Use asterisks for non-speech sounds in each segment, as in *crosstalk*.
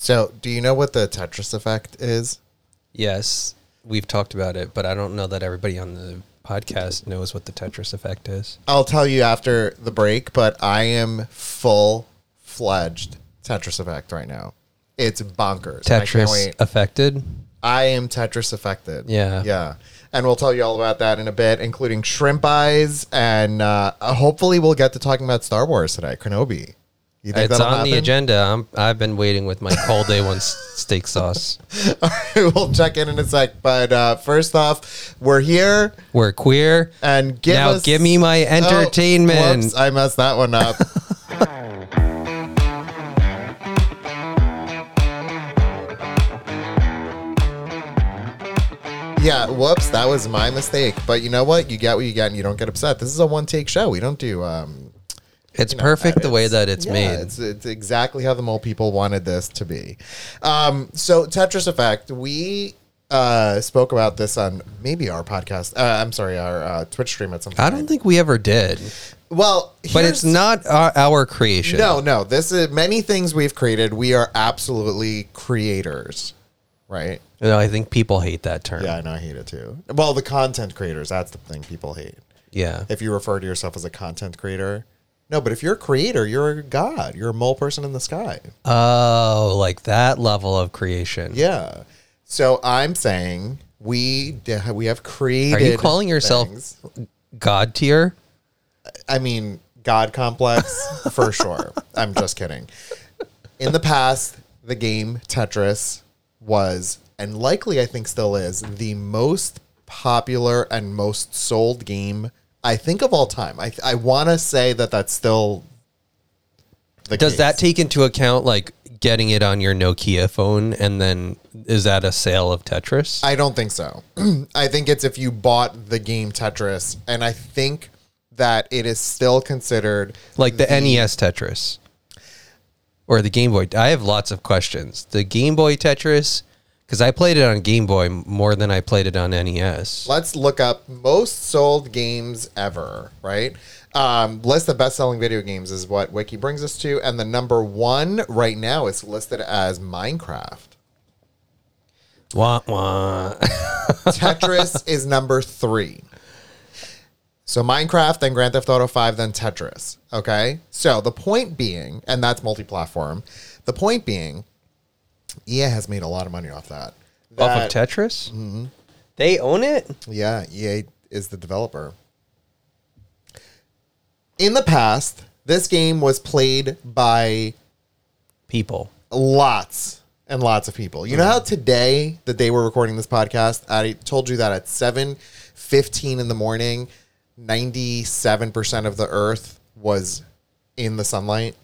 So, do you know what the Tetris effect is? Yes, we've talked about it, but I don't know that everybody on the podcast knows what the Tetris effect is. I'll tell you after the break, but I am full fledged Tetris effect right now. It's bonkers. Tetris affected. I am Tetris affected. Yeah. Yeah. And we'll tell you all about that in a bit, including shrimp eyes. And uh, hopefully, we'll get to talking about Star Wars today, Kenobi. You think It's on the agenda. I'm, I've been waiting with my cold day one steak sauce. *laughs* All right, we'll check in in a sec. But uh, first off, we're here We're queer. and give now us. give me my Oh, entertainment. whoops, I messed that one up. *laughs* Yeah, whoops, that was my mistake. But you know what? You get what you get, and you don't get upset. This is a one-take show. We don't do. Um, it's you know, perfect the way that it's Yeah, made. It's, it's exactly how the mole people wanted this to be. Um, so Tetris Effect, we uh, spoke about this on maybe our podcast. Uh, I'm sorry, our uh, Twitch stream at some point. I don't think we ever did, Well, but it's not our, our creation. No, no. This is many things we've created. We are absolutely creators, right? No, I think people hate that term. Yeah, I know. I hate it too. Well, the content creators. That's the thing people hate. Yeah. If you refer to yourself as a content creator. No, but if you're a creator, you're a god. You're a mole person in the sky. Oh, like that level of creation. Yeah. So I'm saying we d- we have created. Are you calling yourself things. God tier? I mean, God complex for *laughs* sure. I'm just kidding. In the past, the game Tetris was, and likely I think still is, the most popular and most sold game I think of all time. I I want to say that that's still. The Does case. that take into account like getting it on your Nokia phone and then is that a sale of Tetris? I don't think so. *clears throat* I think it's if you bought the game Tetris, and I think that it is still considered like the NES Tetris or the Game Boy. I have lots of questions. The Game Boy Tetris cuz I played it on Game Boy more than I played it on NES. Let's look up most sold games ever, right? Um, list of best selling video games is what Wiki brings us to. And the number one right now is listed as Minecraft. Wah, wah. *laughs* Tetris is number three. So Minecraft, then Grand Theft Auto 5, then Tetris. Okay. So the point being, and that's multi platform, the point being, EA has made a lot of money off that. Off That- of Tetris? Mm-hmm. They own it? Yeah, EA is the developer. In the past, this game was played by People. lots and lots of people. You know how mm-hmm. today, the day we're recording this podcast, I told you that at 7:15 in the morning, 97% of the earth was in the sunlight.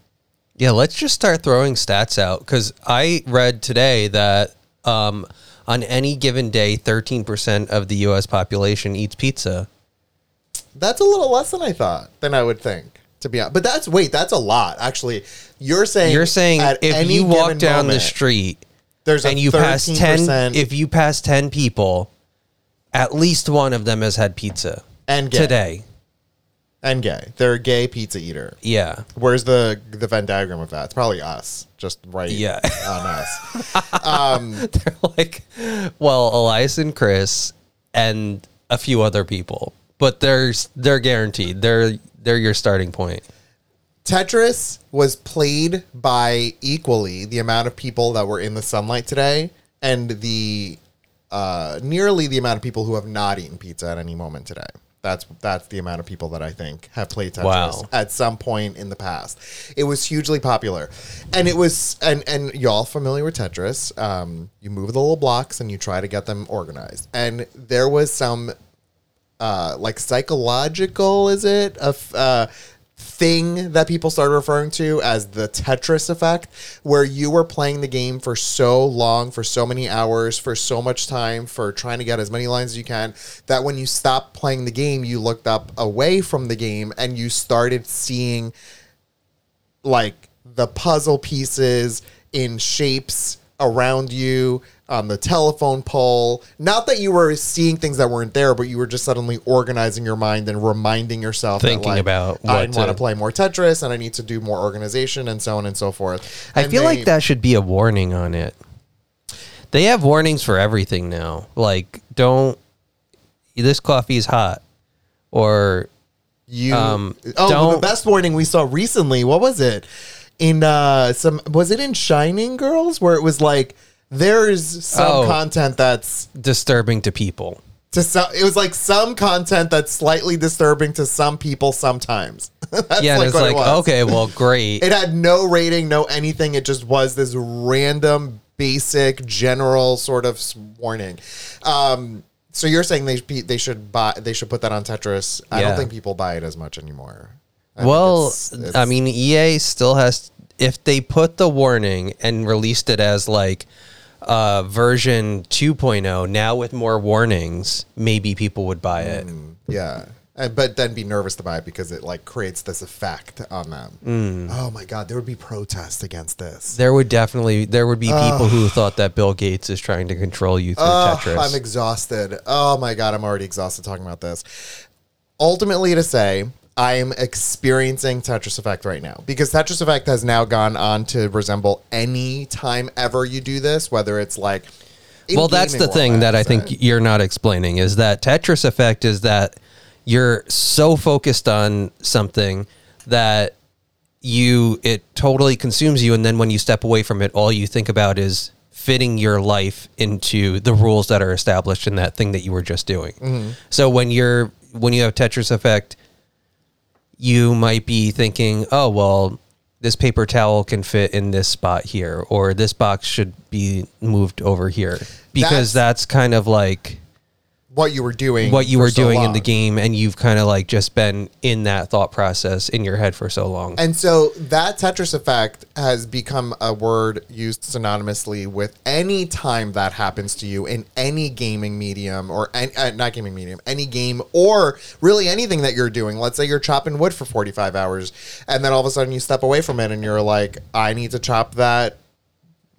Yeah, let's just start throwing stats out because I read today that um, on any given day, 13% of the U.S. population eats pizza. That's a little less than I thought, than I would think. To be honest, but that's wait, that's a lot. Actually, you're saying You're saying if you walk down the street there's a and you pass 10, if you pass 10 people, at least one of them has had pizza and gay. today. And gay. They're a gay pizza eater. Yeah. Where's the the Venn diagram of that? It's probably us, just right Yeah. on us. *laughs* They're like, well, Elias and Chris and a few other people, but they're, they're guaranteed. They're, they're your starting point. Tetris was played by equally the amount of people that were in the sunlight today and the uh, nearly the amount of people who have not eaten pizza at any moment today. That's that's the amount of people that I think have played Tetris Wow. at some point in the past. It was hugely popular, and it was and and y'all familiar with Tetris? Um, you move the little blocks and you try to get them organized. And there was some uh, like psychological, is it a f- uh, thing that people started referring to as the Tetris effect, where you were playing the game for so long, for so many hours, for so much time, for trying to get as many lines as you can, that when you stopped playing the game, you looked up away from the game and you started seeing like the puzzle pieces in shapes around you on the telephone pole. Not that you were seeing things that weren't there, but you were just suddenly organizing your mind and reminding yourself Thinking that, like, about I want to play more Tetris and I need to do more organization and so on and so forth. I feel they- like that should be a warning on it. They have warnings for everything now. Like, don't this coffee is hot, or You Um, oh, the best warning we saw recently. What was it? In uh, some was it in Shining Girls where it was like there's some Oh. content that's disturbing to people. to some. It was like some content that's slightly disturbing to some people sometimes. *laughs* that's yeah, and it's like okay, well, great. It had no rating, no anything. It just was this random, basic, general sort of s- warning. Um, so you're saying they they should buy they should put that on Tetris? I don't Yeah. think people buy it as much anymore. I think well, it's- it's- I mean, EA still has. If they put the warning and released it as like uh, version 2.0, now with more warnings, maybe people would buy it. Yeah. And, but then be nervous to buy it because it like creates this effect on them. Mm. Oh my god, there would be protests against this. There would definitely there would be people who thought that Bill Gates is trying to control you through Oh, Tetris. I'm exhausted. Oh my god, I'm already exhausted talking about this. Ultimately, to say, I am experiencing Tetris Effect right now because Tetris Effect has now gone on to resemble any time ever you do this, whether it's like. well, that's the thing that I think you're not explaining is that Tetris effect is that you're so focused on something that you it totally consumes you and then when you step away from it all you think about is fitting your life into the rules that are established in that thing that you were just doing. Mm-hmm. So when you're when you have Tetris effect you might be thinking, "Oh, well, this paper towel can fit in this spot here or this box should be moved over here." Because That's- that's, kind of like what you were doing, what you were so doing in the game and you've kind of like just been in that thought process in your head for so long. And so that Tetris effect has become a word used synonymously with any time that happens to you in any gaming medium or any, uh, not gaming medium, any game or really anything that you're doing. Let's say you're chopping wood for 45 hours and then all of a sudden you step away from it and you're like, I need to chop that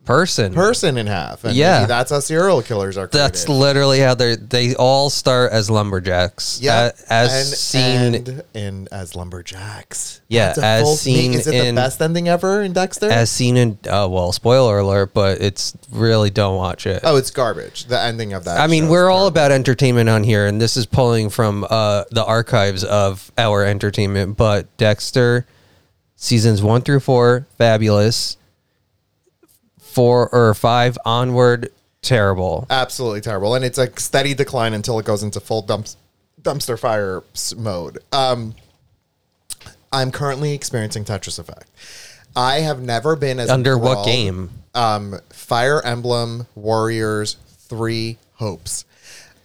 Person. person in half. And Yeah. maybe that's how serial killers are created. that's literally how they they all start as lumberjacks. Yeah, A- as seen and in as lumberjacks. Yeah, That's a as full- seen Is it in- the best ending ever in Dexter? as seen in uh, well, spoiler alert, but it's really don't watch it. oh, it's garbage. The ending of that. I mean, show is we're all about entertainment on here, and this is pulling from uh, the archives of our entertainment. But Dexter, seasons one through four, fabulous. Four or five onward, terrible. absolutely terrible, and it's a steady decline until it goes into full dumps, dumpster fire mode. Um, I'm currently experiencing Tetris Effect. I have never been as Under what enthralled- game? Um, Fire Emblem Warriors Three Hopes.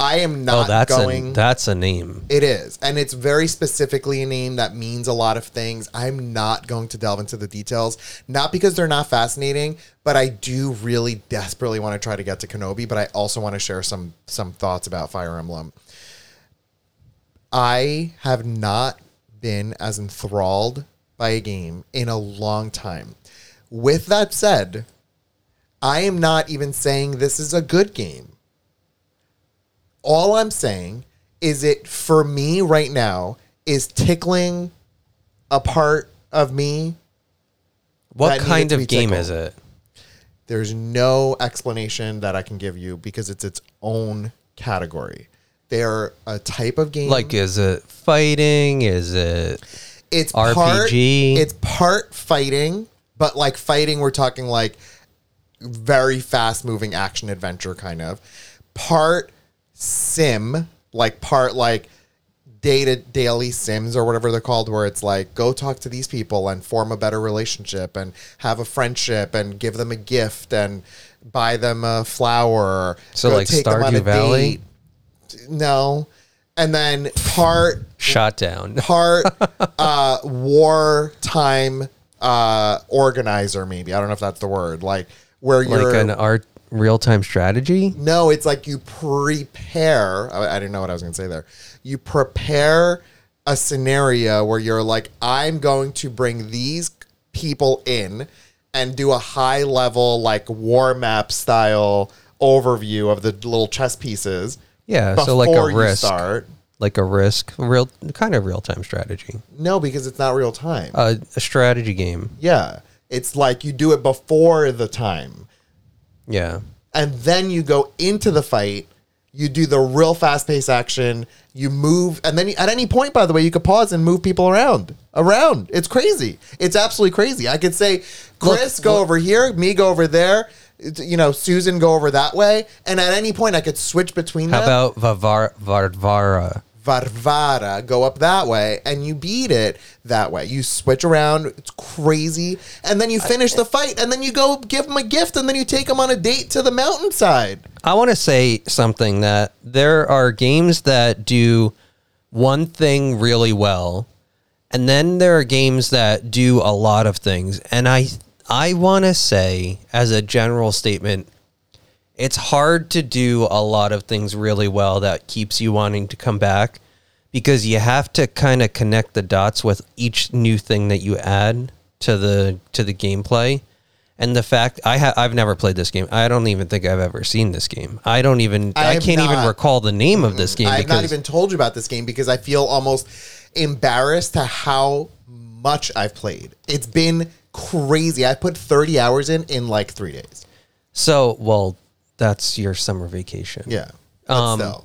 I am not Oh, not that's going. a that's a name. It is. And it's very specifically a name that means a lot of things. I'm not going to delve into the details, not because they're not fascinating, but I do really desperately want to try to get to Kenobi, but I also want to share some some thoughts about Fire Emblem. I have not been as enthralled by a game in a long time. With that said, I am not even saying this is a good game all I'm saying is it for me right now is tickling a part of me. What kind of game tickled. is it? There's no explanation that I can give you because it's its own category. They're a type of game. Like, is it fighting? Is it it's RPG? Part, it's part fighting, but like fighting, we're talking like very fast moving action adventure kind of. Part sim, like part like data daily sims or whatever they're called, where it's like go talk to these people and form a better relationship and have a friendship and give them a gift and buy them a flower. So go like take them on a Stardew Valley? date. No. And then part shot down? *laughs* part uh wartime uh organizer maybe i don't know if that's the word like where Like you're an art real time strategy? no it's like you prepare I, I didn't know what i was going to say there you prepare a scenario where you're like i'm going to bring these people in and do a high level like war map style overview of the little chess pieces. Yeah, so like a risk. Start. like a risk, real kind of real time strategy, No, because it's not real time. uh, a strategy game. yeah, it's like you do it before the time. Yeah, and then you go into the fight. You do the real fast paced action. You move, and then you, at any point, by the way, you could pause and move people around. Around, it's crazy. It's absolutely crazy. I could say, Chris, Look, go look- over here. Me, go over there. You know, Susan, go over that way. And at any point, I could switch between how them. about Vavar Varvara? Varvara, go up that way, and you beat it that way. You switch around, it's crazy, and then you finish the fight, and then you go give them a gift, and then you take them on a date to the mountainside. I want to say something that there are games that do one thing really well, and then there are games that do a lot of things. And I I want to say as a general statement, it's hard to do a lot of things really well that keeps you wanting to come back because you have to kind of connect the dots with each new thing that you add to the to the gameplay. And the fact I ha- I've never played this game. I don't even think I've ever seen this game. I don't even I I, can't even recall the name of this game I've not even told you about this game because I feel almost embarrassed to how much I've played. It's been crazy. I put 30 hours in in like three days. so well that's your summer vacation. Yeah. But Um, still.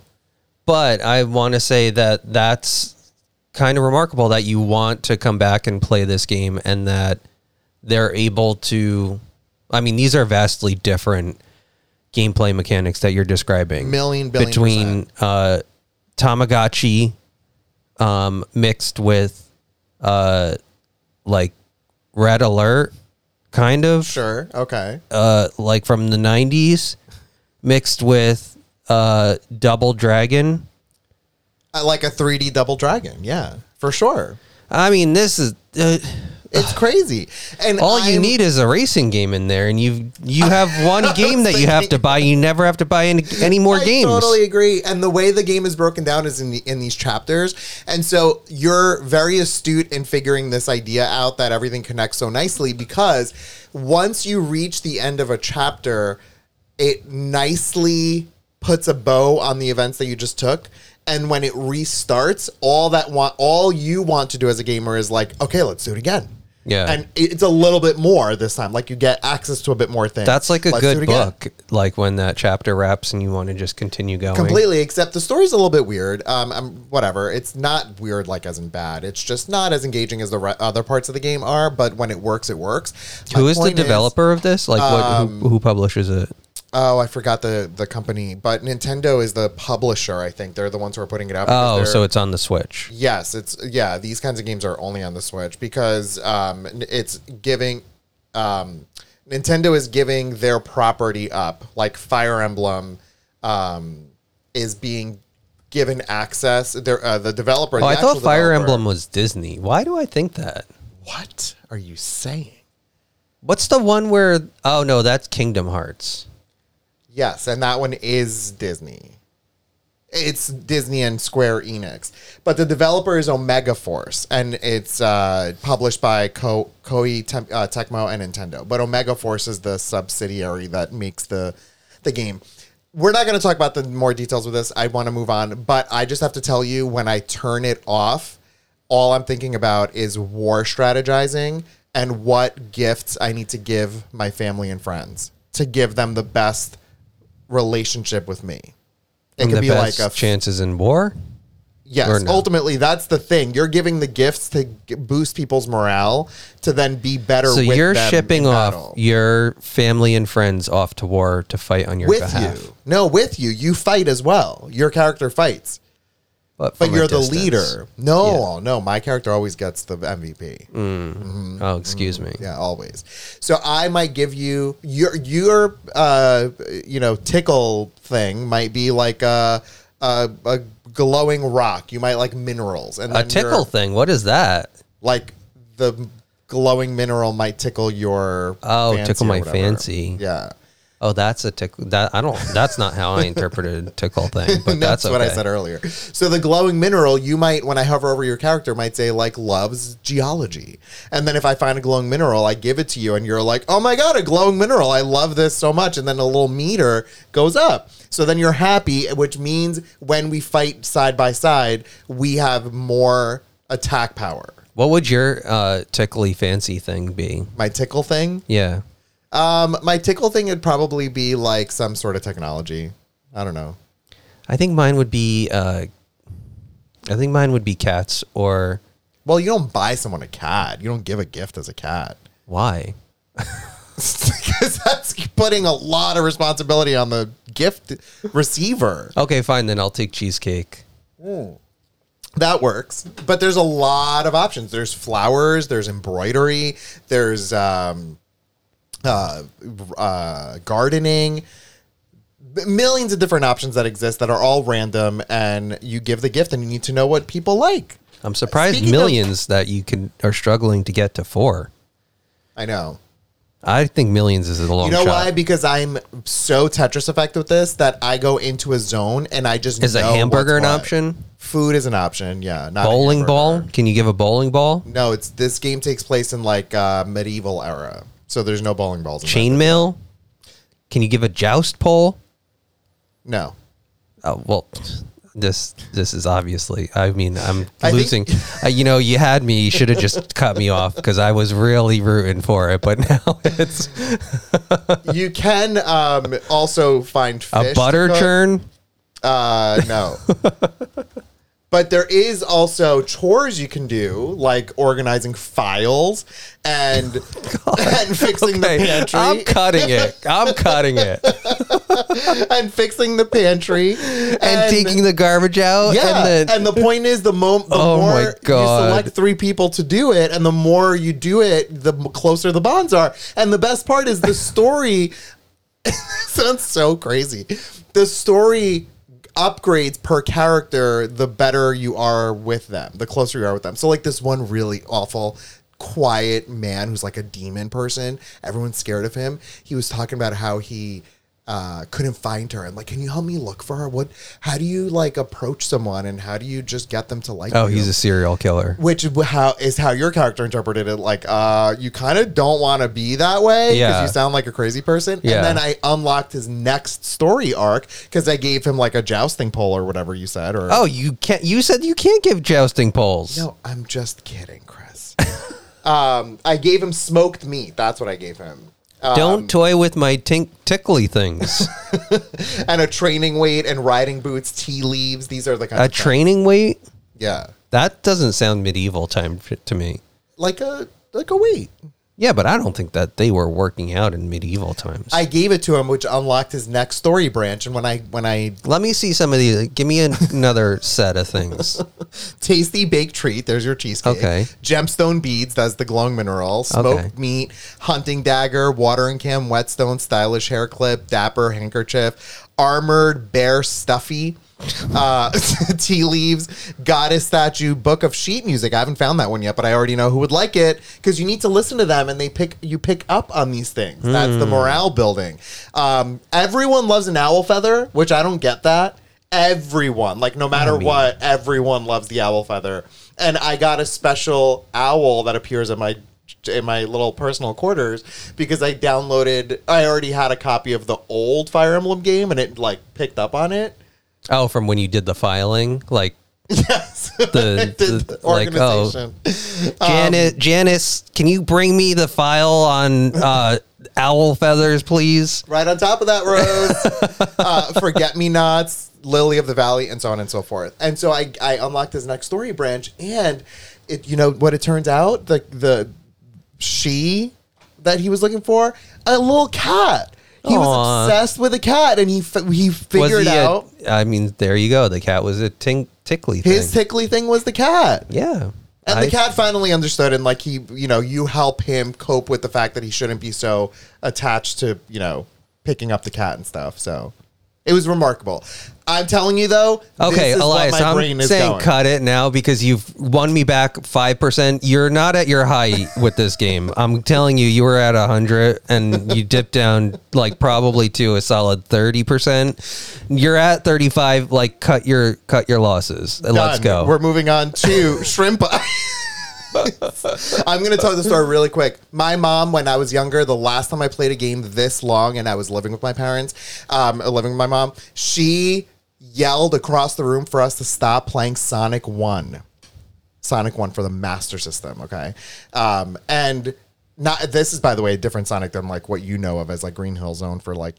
but I want to say that that's kind of remarkable that you want to come back and play this game and that they're able to I mean these are vastly different gameplay mechanics that you're describing Million billion between uh Tamagotchi um mixed with uh like Red Alert kind of Sure. Okay. uh like from the 90s mixed with uh Double Dragon I like a 3D Double Dragon. Yeah, for sure. I mean, this is uh, It's *sighs* crazy. And all you I'm- need is a racing game in there, and you you *laughs* have one game that you have to buy. You never have to buy any, any more games. I games. totally agree. And the way the game is broken down is in the, in these chapters, and so you're very astute in figuring this idea out that everything connects so nicely because once you reach the end of a chapter, it nicely puts a bow on the events that you just took. And when it restarts, all that want all you want to do as a gamer is like, okay, let's do it again. Yeah. and it's a little bit more this time. Like you get access to a bit more things. That's like a Let's good book. Like when that chapter wraps and you want to just continue going. completely except the story's a little bit weird um I'm, whatever it's not weird like as in bad it's just not as engaging as the re- other parts of the game are but when it works it works My Who is the point developer of this? Like what? Um, Who, who publishes it? Oh i forgot the the company but nintendo is the publisher i think they're the ones who are putting it out Oh, so it's on the Switch. yes it's yeah these kinds of games are only on the switch because um it's giving um nintendo is giving their property up like fire emblem um is being given access their uh, the developer Oh, the I thought Fire developer- Emblem was Disney. Why do I think that? what are you saying What's the one where? Oh no, that's Kingdom Hearts. Yes and that one is disney. It's disney and square enix. But the developer is omega force and it's uh, published by Ko- koei Tem- uh, tecmo and nintendo. But omega force is the subsidiary that makes the the game. We're not going to talk about the more details with this. I want to move on. But i just have to tell you when i turn it off all i'm thinking about is war strategizing and what gifts i need to give my family and friends to give them the best relationship with me. It And could be like a chances in war. yes. no? Ultimately, that's the thing. You're giving the gifts to g- boost people's morale to then be better. So with you're shipping in off battle. your family and friends off to war to fight on your with behalf. you. No, with you. You fight as well. Your character fights, But, but you're the leader. No, no. My character always gets the MVP. Oh, excuse me. Mm-hmm. Yeah, always. So I might give you your your uh you know tickle thing might be like a a, a glowing rock. You might like minerals and A tickle thing. What is that? like the glowing mineral might tickle your Oh, tickle my whatever. fancy. Yeah. Oh, that's a tickle. That I don't. That's not how I interpreted *laughs* tickle thing. But that's, that's, what I said earlier. So the glowing mineral, you might, when I hover over your character, might say like loves geology, and then if I find a glowing mineral, I give it to you, and you're like, oh my god, a glowing mineral! I love this so much, and then a little meter goes up. So then you're happy, which means when we fight side by side, we have more attack power. What would your uh, tickly fancy thing be? My tickle thing, Yeah. Um, my tickle thing would probably be like some sort of technology. I don't know. I think mine would be. Uh, I think mine would be cats or Well, you don't buy someone a cat. You don't give a gift as a cat. why? *laughs* because that's putting a lot of responsibility on the gift receiver. Okay, fine. Then I'll take cheesecake. That works, but there's a lot of options. There's flowers, there's embroidery, there's um, uh, uh, gardening, millions of different options that exist that are all random. And you give the gift, and you need to know what people like. I'm surprised Speaking of- millions that you can are struggling to get to four. I know. I think millions is a long You know shot. why? Because I'm so Tetris effect with this that I go into a zone and I just Is a hamburger an what. option? Food is an option, yeah. Not Bowling ball? Can you give a bowling ball? No, it's this game takes place in like uh, medieval era, so there's no bowling balls. In that. Chainmail? Can you give a joust pole? No, Oh, well, this this is obviously. I mean, I'm I think- losing. uh, you know, you had me. You should have just cut me off because I was really rooting for it. But *laughs* now it's you can um, also find fish a to butter cook. churn. Uh, no. *laughs* But there is also chores you can do, like organizing files and *laughs* and fixing the pantry. I'm cutting it. I'm cutting it *laughs* and fixing the pantry and, taking the garbage out. Yeah, and then the point is, the, mo- the Oh more you select three people to do it, and the more you do it, the closer the bonds are. And the best part is the story. *laughs* sounds so crazy. The story upgrades per character the better you are with them, the closer you are with them. So, like this one really awful. Quiet man who's like a demon person. Everyone's scared of him. He was talking about how he uh, couldn't find her and like, can you help me look for her? What? How do you like approach someone and how do you just get them to like? oh, you? he's a serial killer. which how is how your character interpreted it. Like, uh, you kind of don't want to be that way because Yeah. you sound like a crazy person. Yeah. And then I unlocked his next story arc because I gave him like a jousting pole or whatever you said. Or Oh, you can't. You said you can't give jousting poles. no, I'm just kidding, Chris. *laughs* um, I gave him smoked meat. That's what I gave him. Um, Don't toy with my tink tickly things. *laughs* and a training weight and riding boots, tea leaves. These are the kind a of things. training weight? Yeah, That doesn't sound medieval time to me. like a like a weight. Yeah, but I don't think that they were working out in medieval times. I gave it to him, which unlocked his next story branch. And when I when I Let me see some of these. Give me an- another *laughs* set of things. *laughs* tasty baked treat, there's your cheesecake. Okay. Gemstone beads, that's the glowing mineral. Smoked Okay. meat, hunting dagger, watering cam, whetstone, stylish hair clip, dapper handkerchief, armored bear stuffy. *laughs* uh *laughs* tea leaves goddess statue book of sheet music. I haven't found that one yet but i already know who would like it because you need to listen to them and they pick you pick up on these things. That's Hmm. the morale building. Um everyone loves an owl feather which i don't get that. Everyone like no matter mean- what everyone loves the owl feather. And i got a special owl that appears in my in my little personal quarters because i downloaded i already had a copy of the old fire emblem game and it like picked up on it Oh, from when you did the filing, like yes. *laughs* the, the- the like oh, organization. Janice, Janice, can you bring me the file on uh, *laughs* owl feathers, please? right on top of that rose. *laughs* Uh, forget me nots lily of the valley and so on and so forth. And so i i unlocked his next story branch and it you know what it turns out? The the she that he was looking for? A little cat he was Aw. obsessed with a cat and he f- he figured he out I mean, there you go. The cat was a tink, tickly his thing. tickly thing was the cat yeah. And I- the cat finally understood, and like he, you know, you help him cope with the fact that he shouldn't be so attached to, you know, picking up the cat and stuff. So It was remarkable. I'm telling you though. Okay, this is Elias, I'm is saying going. cut it now because you've won me back five percent. You're not at your high with this game. I'm telling you, you were at hundred and you dipped down like probably to a solid thirty percent. You're at thirty five. Like cut your cut your losses. And Let's go. We're moving on to shrimp. *laughs* I'm going to tell the story really quick. My mom, when I was younger, the last time I played a game this long and I was living with my parents, um, living with my mom, she yelled across the room for us to stop playing Sonic 1. Sonic 1 for the Master System, okay? Um, and not this is by the way a different Sonic than like what you know of as like Green Hill Zone for like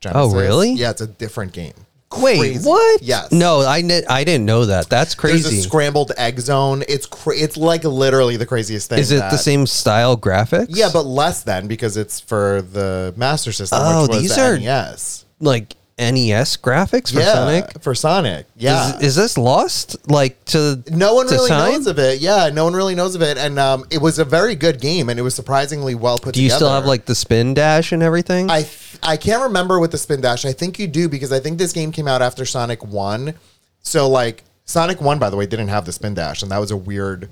Genesis. Oh, really? Yeah, it's a different game. Wait, Crazy. what? Yes. No, I kn- I didn't know that. That's There's a crazy. scrambled egg zone. It's cra- it's like literally the craziest thing. Is it the that- same style graphics? Yeah, but less than because it's for the Master System. Oh, which was these the are- NES. like NES graphics for yeah, Sonic. for Sonic. Yeah. Is, is this lost like to no one to really time? knows of it. Yeah, no one really knows of it, and um, it was a very good game, and it was surprisingly well put. Together. Do you still have like the spin dash and everything? I th- I can't remember with the spin dash. I think you do because I think this game came out after Sonic One. So like Sonic One, by the way, didn't have the spin dash, and that was a weird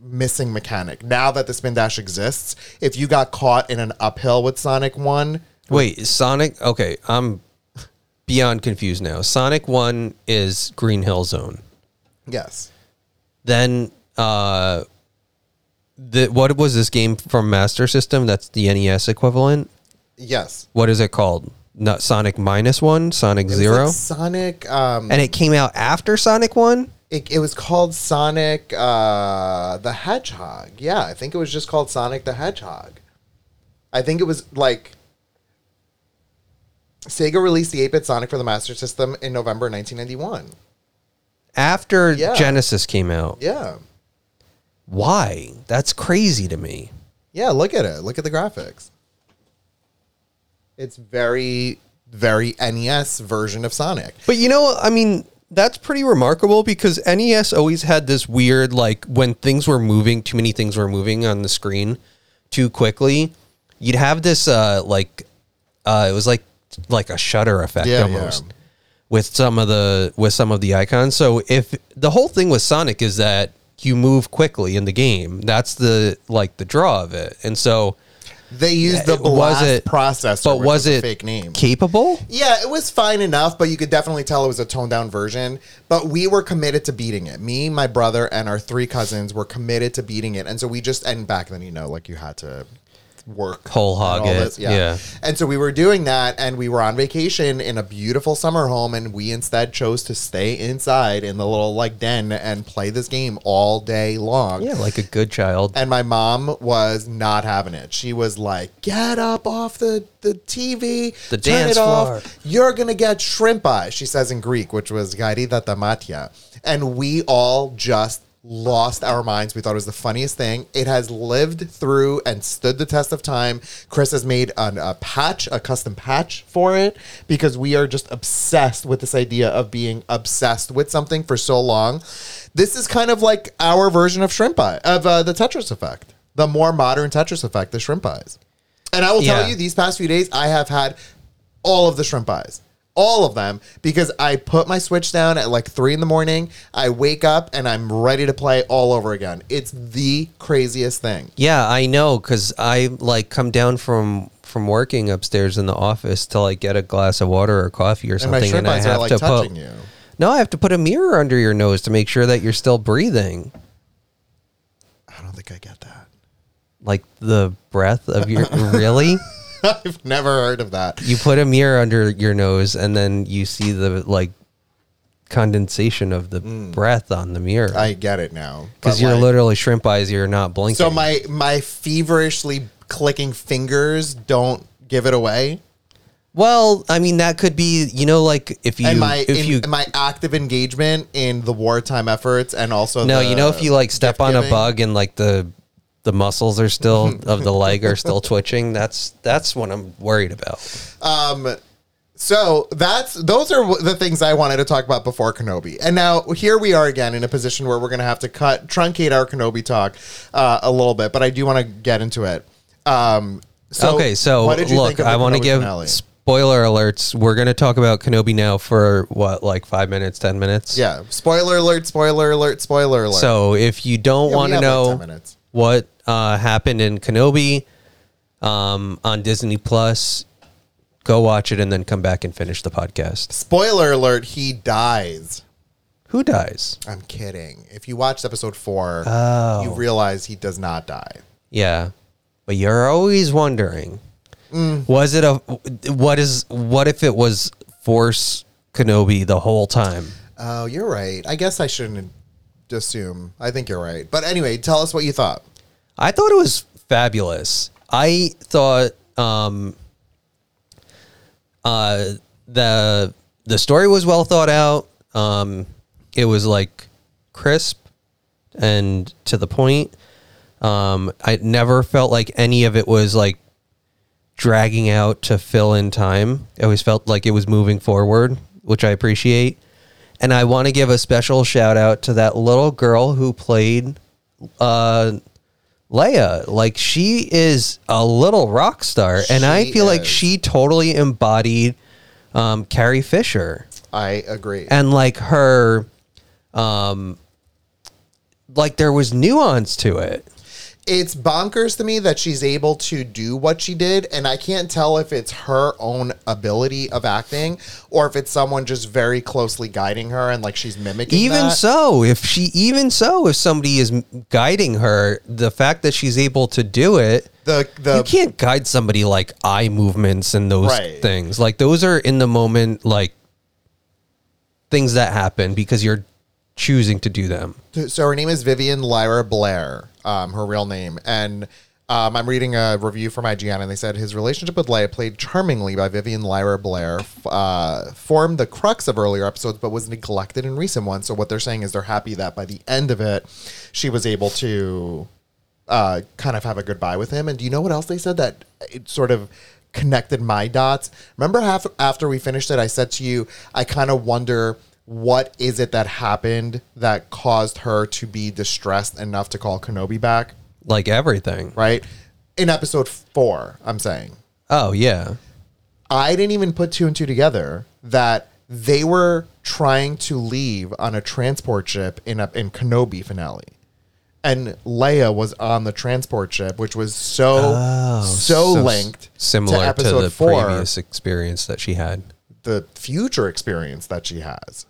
missing mechanic. Now that the spin dash exists, if you got caught in an uphill with Sonic One, Wait, Sonic. Okay, I'm beyond confused now. Sonic One is Green Hill Zone. yes, Then, uh, the what was this game from Master System? That's the NES equivalent. yes, What is it called? Not Sonic minus one, Sonic It was Zero, like Sonic. Um, and it came out after Sonic One. it, it was called Sonic uh, the Hedgehog. Yeah, I think it was just called Sonic the Hedgehog. I think it was like Sega released the 8-bit Sonic for the Master System in November 1991. After Yeah. Genesis came out. Yeah. Why? That's crazy to me. Yeah, look at it. Look at the graphics. It's very very NES version of Sonic. But you know, I mean, that's pretty remarkable because NES always had this weird, like, when things were moving, too many things were moving on the screen too quickly. You'd have this, uh, like, uh, it was like like a shutter effect Yeah, almost yeah. with some of the with some of the icons. So if the whole thing with Sonic is that you move quickly in the game, that's the like the draw of it, and so. They used the was blast it processor, But was a it fake name? capable? Yeah, it was fine enough, but you could definitely tell it was a toned down version. But we were committed to beating it. Me, my brother, and our three cousins were committed to beating it. And so we just and back then, you know, like you had to work Whole hog it, Yeah. yeah. And so we were doing that and we were on vacation in a beautiful summer home and we instead chose to stay inside in the little like den and play this game all day long. Yeah, like a good child. And my mom was not having it. She was like, "Get up off the the TV, The turn dance it off. floor." You're gonna get shrimp eye." She says in Greek, which was "garida tamatia," and we all just lost our minds. We thought it was the funniest thing. It has lived through and stood the test of time. Chris has made an, a patch, a custom patch for it, because we are just obsessed with this idea of being obsessed with something for so long. This is kind of like our version of shrimp eye, of uh, the Tetris effect, the more modern Tetris effect, the shrimp eyes. And I will tell Yeah. you, these past few days, I have had all of the shrimp eyes. All of them because I put my switch down at like three in the morning. I wake up and I'm ready to play all over again. It's the craziest thing. Yeah, I know because I like come down from from working upstairs in the office to like get a glass of water or coffee or And something, shrimp and I eyes are have like to touching put you. no, I have to put a mirror under your nose to make sure that you're still breathing, I don't think I get that. like the breath of your *laughs* really. *laughs* I've never heard of that. You put a mirror under your nose, and then you see the like condensation of the breath on the mirror Mm. I get it now. because you're like- literally shrimp eyes. You're not blinking. So my my feverishly clicking fingers don't give it away. well, I mean that could be you know like if you and my if in- you my active engagement in the wartime efforts and also No, you know if you like step on a bug and like the the muscles are still *laughs* of the leg are still twitching, that's that's what I'm worried about. Um, so that's those are the things I wanted to talk about before Kenobi, and now here we are again in a position where we're going to have to cut truncate our Kenobi talk uh, a little bit, but I do want to get into it. Um, so okay, so what did you look, I want to give finale? spoiler alerts. We're gonna talk about Kenobi now for what, like five minutes, ten minutes. Yeah. Spoiler alert, spoiler alert, spoiler alert. So if you don't Yeah, want to know 10 minutes. What uh, happened in Kenobi um, on Disney Plus, go watch it and then come back and finish the podcast. spoiler alert, he dies. Who dies? I'm kidding. If you watched episode four, Oh. you realize he does not die. Yeah, but you're always wondering, Mm. was it a what is what if it was Force Kenobi the whole time? Oh, you're right. I guess I shouldn't assume. I think you're right. But anyway, tell us what you thought. I thought it was fabulous. I thought um, uh, the the story was well thought out. Um, it was like crisp and to the point. Um, I never felt like any of it was like dragging out to fill in time. I always felt like it was moving forward, which I appreciate. And I want to give a special shout out to that little girl who played uh, Leia. Like she is a little rock star, and I feel like is. she totally embodied um, Carrie Fisher I agree. and like her, um, like there was nuance to it. It's bonkers to me that she's able to do what she did and i can't tell if it's her own ability of acting or if it's someone just very closely guiding her and like she's mimicking even that. so if she even so if somebody is guiding her the fact that she's able to do it the the you can't guide somebody like eye movements and those Right. things like those are in the moment like things that happen because you're choosing to do them so her name is Vivian Lyra Blair, um, her real name, and um, I'm reading a review from IGN, and they said his relationship with Leia, played charmingly by Vivian Lyra Blair, uh, formed the crux of earlier episodes, but was neglected in recent ones. So what they're saying is they're happy that by the end of it, she was able to uh, kind of have a goodbye with him. And do you know what else they said that it sort of connected my dots? Remember half after we finished it, I said to you, I kind of wonder what is it that happened that caused her to be distressed enough to call Kenobi back, like everything right? In episode four, I'm saying. oh yeah I didn't even put two and two together that they were trying to leave on a transport ship in a in Kenobi finale. And Leia was on the transport ship, which was so oh, so, so linked similar to, episode the four, previous experience that she had the future experience that she has.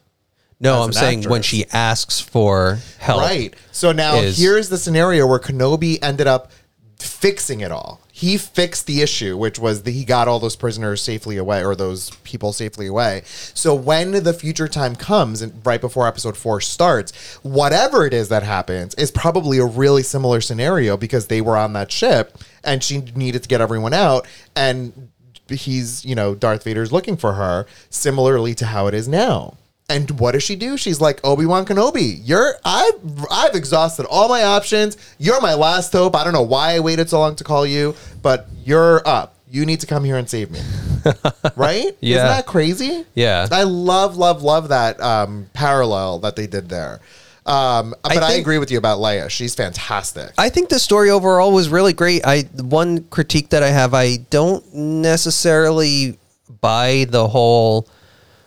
No i'm saying when she asks for help Right. So now is- here's the scenario where Kenobi ended up fixing it all. He fixed the issue, which was that he got all those prisoners safely away or those people safely away. So when the future time comes and right before episode 4 starts, whatever it is that happens is probably a really similar scenario because they were on that ship and she needed to get everyone out and he's, you know, Darth Vader's looking for her similarly to how it is now. And what does she do? She's like Obi Wan Kenobi. You're I've I've exhausted all my options. You're my last hope. I don't know why I waited so long to call you, but you're up. You need to come here and save me. *laughs* right? Yeah. Isn't that crazy? Yeah. I love, love, love that um, parallel that they did there. Um, but I, think- agree with you about Leia. She's fantastic. I think the story overall was really great. I one critique that I have, I don't necessarily buy the whole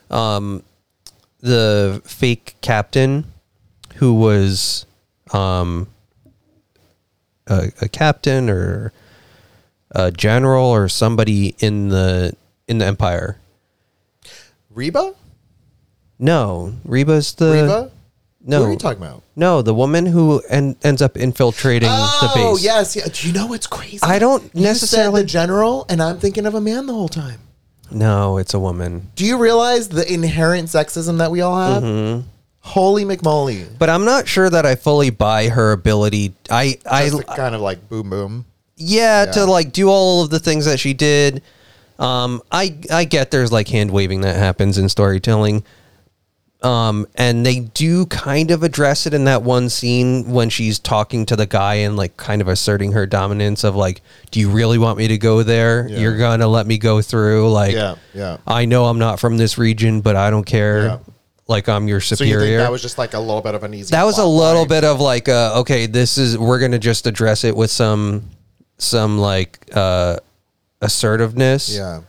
um the fake captain who was um a, a captain or a general or somebody in the in the empire. Reva? No, Reva's the Reva? no. What are you talking about? no, the woman who en- ends up infiltrating the base. Oh, yes. Yeah. Do you know what's crazy? I don't You necessarily- the general, and I'm thinking of a man the whole time. No, it's a woman. Do you realize the inherent sexism that we all have? Mm-hmm. Holy McMoley. But I'm not sure that I fully buy her ability. I, I, Just kind of like boom boom. yeah, Yeah. to like do all of the things that she did. Um, I, I get there's like hand waving that happens in storytelling. Um, and they do kind of address it in that one scene when she's talking to the guy and like kind of asserting her dominance of like, do you really want me to go there? Yeah. You're gonna let me go through. Like, Yeah, yeah. I know I'm not from this region, but I don't care. Yeah. Like I'm your So superior. you think that was just like a little bit of an easy that was a little line? bit of like uh, okay this is we're gonna just address it with some some like uh assertiveness Yeah.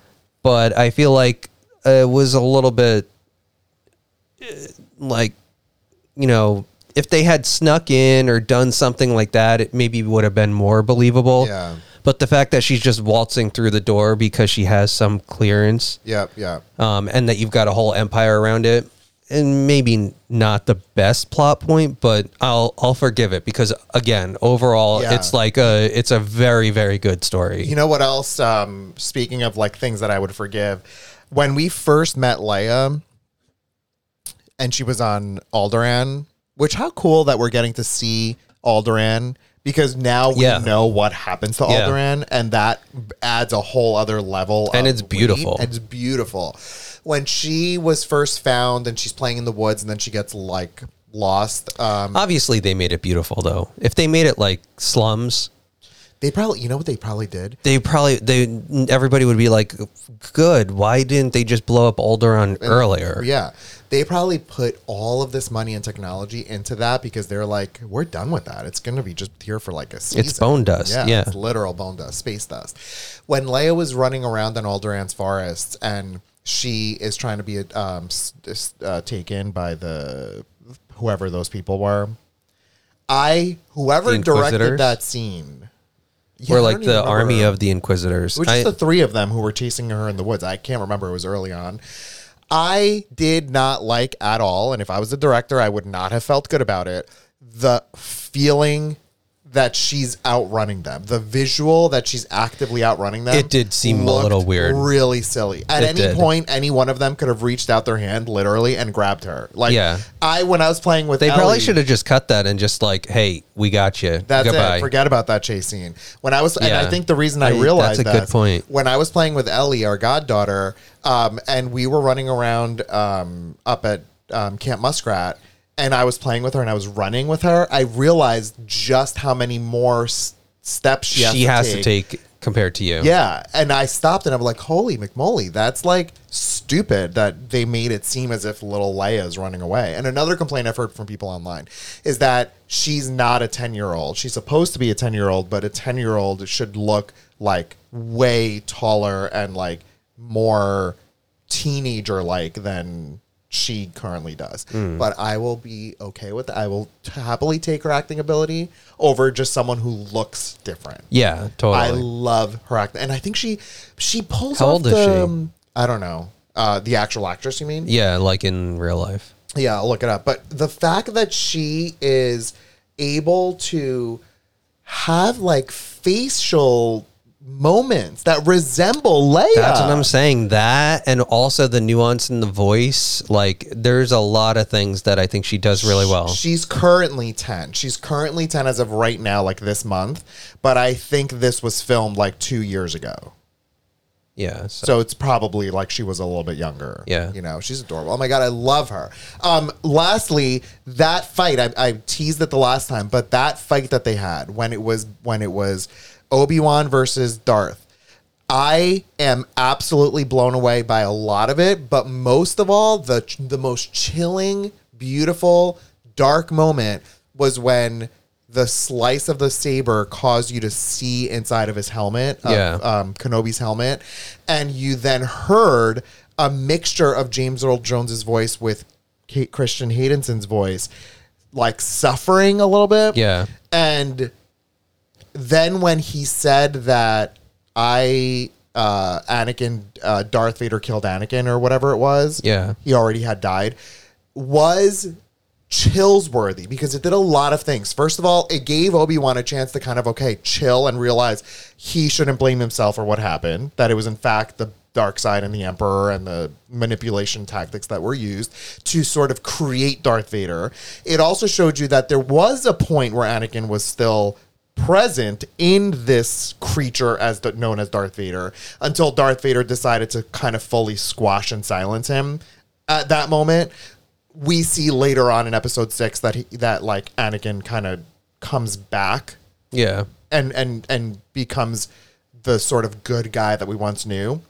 but I feel like it was a little bit like you know if they had snuck in or done something like that, it maybe would have been more believable. Yeah. But the fact that she's just waltzing through the door because she has some clearance, Yep, yeah. um, and that you've got a whole empire around it, and maybe not the best plot point, but I'll I'll forgive it because again, overall, Yeah. it's like a it's a very very good story. You know what else? Um, speaking of like things that I would forgive, when we first met Leia, and she was on Alderaan, which how cool that we're getting to see Alderaan because now we Yeah. know what happens to Yeah. Alderaan, and that adds a whole other level. And of it's beautiful. weight. It's beautiful. When she was first found and she's playing in the woods, and then she gets like lost. Um, Obviously, they made it beautiful though. If they made it like slums, they probably, you know what they probably did? they probably they everybody would be like, "Good, why didn't they just blow up Alderaan earlier?" Yeah. They probably put all of this money and technology into that because they're like, we're done with that. It's going to be just here for like a season. It's bone dust, yeah. It's literal bone dust, space dust. When Leia was running around in Alderaan's forests and she is trying to be um, uh, taken by the whoever those people were, I, whoever directed that scene, Yeah, Or like the army remember. of the Inquisitors. Which was I- just the three of them who were chasing her in the woods. I can't remember. It was early on. I did not like at all, and if I was the director, I would not have felt good about it. The feeling that she's outrunning them, the visual that she's actively outrunning them. It did seem a little weird. really silly. At It any did. point, any one of them could have reached out their hand literally and grabbed her. Like, Yeah. I when I was playing with, they probably should have just cut that and just like, "Hey, we got you. That's Goodbye." it. Forget about that chase scene. When I was, and Yeah. I think the reason I, I- that's realized a good that point. when I was playing with Ellie, our goddaughter, um, and we were running around um, up at um, Camp Muskrat, and I was playing with her and I was running with her. I realized just how many more s- steps she has, she to, has take. to take compared to you. Yeah, and I stopped and I'm like, "Holy McMoley, that's like stupid that they made it seem as if little Leia is running away." And another complaint I've heard from people online is that she's not a 10-year-old. She's supposed to be a 10-year-old, but a 10-year-old should look like way taller and like more teenager like than she currently does. Hmm. But I will be okay with that. I will happily take her acting ability over just someone who looks different. Yeah, totally. I love her acting, and I think she she pulls How off old is the, she? um, I don't know. Uh, the actual actress, you mean? yeah, like in real life. Yeah, I'll look it up. But the fact that she is able to have like facial moments that resemble Leia. That's what I'm saying. That and also the nuance in the voice. Like, there's a lot of things that I think she does really well. She's currently 10. She's currently 10 as of right now, like this month. But I think this was filmed like two years ago. Yeah. So, So it's probably like she was a little bit younger. Yeah. You know, she's adorable. Oh my God, I love her. Um, lastly, that fight, I, I teased it the last time, but that fight that they had when it was when it was Obi-Wan versus Darth. I am absolutely blown away by a lot of it, but most of all, the the most chilling, beautiful, dark moment was when the slice of the saber caused you to see inside of his helmet, of, Yeah. um, Kenobi's helmet, and you then heard a mixture of James Earl Jones's voice with Kate Christian Haydenson's voice, like suffering a little bit. Yeah. and then when he said that I uh Anakin uh Darth Vader killed Anakin or whatever it was. Yeah. He already had died was chills worthy because it did a lot of things. First of all, it gave Obi-Wan a chance to kind of okay, chill and realize he shouldn't blame himself for what happened, that it was in fact the dark side and the emperor and the manipulation tactics that were used to sort of create Darth Vader. It also showed you that there was a point where Anakin was still present in this creature as the, known as Darth Vader until Darth Vader decided to kind of fully squash and silence him at that moment. We see later on in episode 6 that he that like Anakin kind of comes back. Yeah. and and and becomes the sort of good guy that we once knew.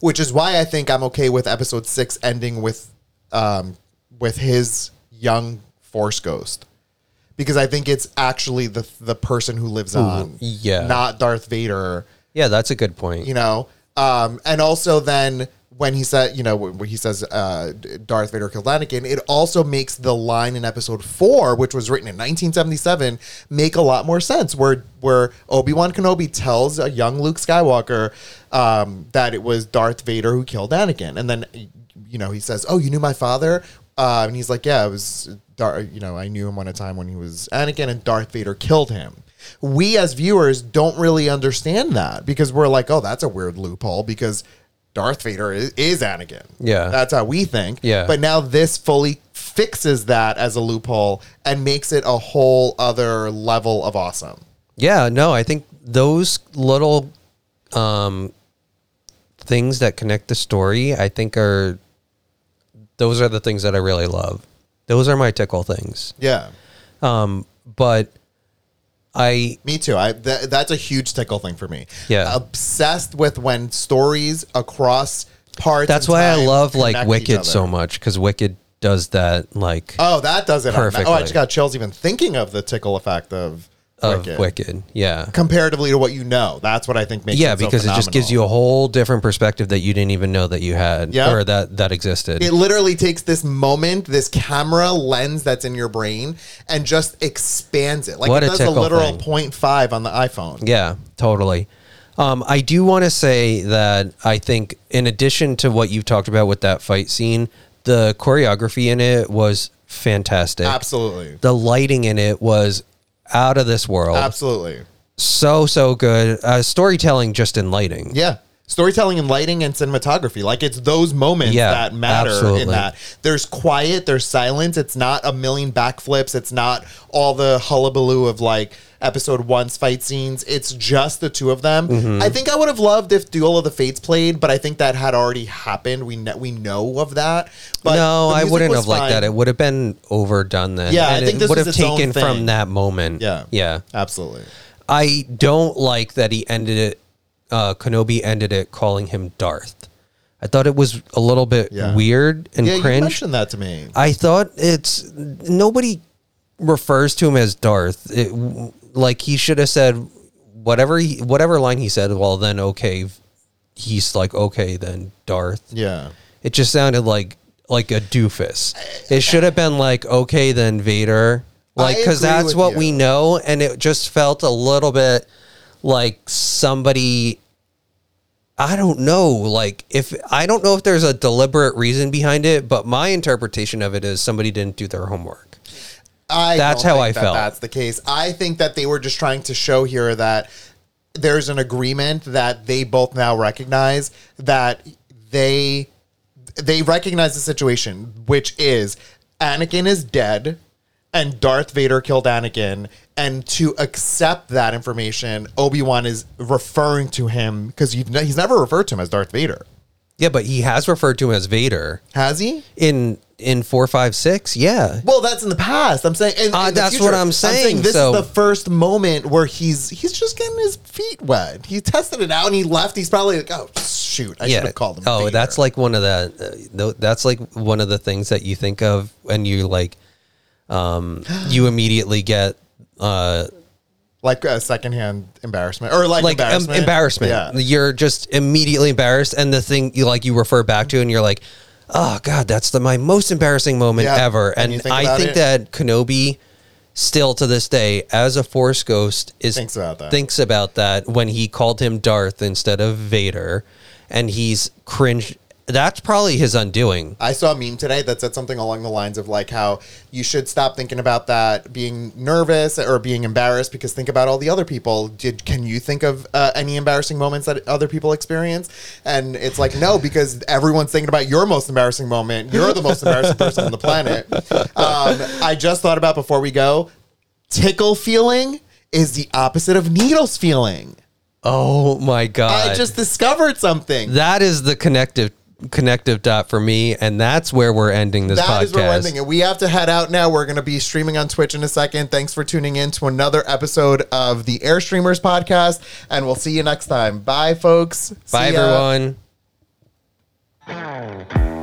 Which is why I think I'm okay with episode 6 ending with um with his young force ghost because I think it's actually the the person who lives on yeah. not Darth Vader Yeah, that's a good point. you know Um, and also then when he said, you know, when he says uh, Darth Vader killed Anakin, it also makes the line in Episode Four, which was written in 1977, make a lot more sense. Where where Obi Wan Kenobi tells a young Luke Skywalker um, that it was Darth Vader who killed Anakin, and then you know he says, "Oh, you knew my father," uh, and he's like, "Yeah, it was." Dar- you know, I knew him one a time when he was Anakin, and Darth Vader killed him we as viewers don't really understand that because we're like, oh, that's a weird loophole because Darth Vader is, is Anakin. Yeah. That's how we think. Yeah. But now this fully fixes that as a loophole and makes it a whole other level of awesome. Yeah, no, I think those little um, things that connect the story, I think are those are the things that I really love. Those are my tickle things. Yeah. Um, but I Me too. I th- that's a huge tickle thing for me. Yeah. Obsessed with when stories across parts. that's why I love like Wicked so much because Wicked does that like Oh, that does it. Perfectly. Oh, I just got chills even thinking of the tickle effect of, of Wicked. Wicked. Yeah. comparatively to what you know. That's what I think makes Yeah, it so because it just gives you a whole different perspective that you didn't even know that you had Yeah. or that that existed. It literally takes this moment, this camera lens that's in your brain, and just expands it. Like What it a does a literal thing. 0.5 on the iPhone. Yeah, totally. Um, I do want to say that I think, in addition to what you've talked about with that fight scene, the choreography in it was fantastic. Absolutely. The lighting in it was out of this world. Absolutely. So so good. Uh, storytelling just in lighting. Yeah. Storytelling and lighting and cinematography. Like it's those moments Yeah, that matter absolutely. in that. There's quiet, there's silence. It's not a million backflips. It's not all the hullabaloo of like episode one's fight scenes. It's just the two of them. Mm-hmm. I think I would have loved if Duel of the Fates played, but I think that had already happened. We know, we know of that. But no, I wouldn't have liked that. It would have been overdone then. Yeah, I think it this would have taken from that moment. Yeah. Yeah. Absolutely. I don't like that he ended it. Uh, Kenobi ended it calling him Darth. I thought it was a little bit Yeah. weird and Yeah, you cringe. mentioned that to me. I thought it's nobody refers to him as Darth. It, like he should have said whatever he, whatever line he said. Well, then okay, he's like okay, then Darth. Yeah. It just sounded like like a doofus. It should have been like okay, then Vader. Like because that's what you. we know, and it just felt a little bit like somebody. I don't know. Like, if I don't know if there's a deliberate reason behind it, but my interpretation of it is somebody didn't do their homework. I That's how think I that felt. That's the case. I think that they were just trying to show here that there's an agreement that they both now recognize that they they recognize the situation, which is Anakin is dead and Darth Vader killed Anakin. And to accept that information, Obi Wan is referring to him because he's never referred to him as Darth Vader, Yeah, but he has referred to him as Vader has he? in in four, five, six. Yeah, Well, that's in the past. I'm saying. in- Uh, that's future. what I'm saying, this so- is the first moment where he's he's just getting his feet wet. He tested it out and he left. He's probably like, oh shoot, I should have called him. Oh, Vader." that's like one of the uh, that's like one of the things that you think of when you like um *gasps* you immediately get uh like a secondhand embarrassment or like, like em- embarrassment. embarrassment. Yeah. You're just immediately embarrassed and the thing you like you refer back to and you're like, "Oh god, that's the my most embarrassing moment Yeah, ever." and And, think I think it. that Kenobi still to this day as a force ghost is Thinks about that. thinks about that when he called him Darth instead of Vader and he's cringe that's probably his undoing. I saw a meme today that said something along the lines of like how you should stop thinking about that being nervous or being embarrassed because think about all the other people. Did can you think of uh, any embarrassing moments that other people experience? And it's like no, because everyone's thinking about your most embarrassing moment. You're the most embarrassing person on the planet. Um, I just thought about before we go. Tickle feeling is the opposite of needles feeling. Oh my god. I just discovered something. that is the connective connective dot for me, and that's where we're ending this That podcast. is where we're ending it. We have to head out now. We're going to be streaming on Twitch in a second. Thanks for tuning in to another episode of the Air Streamers podcast, and we'll see you next time. Bye, folks. Bye, everyone.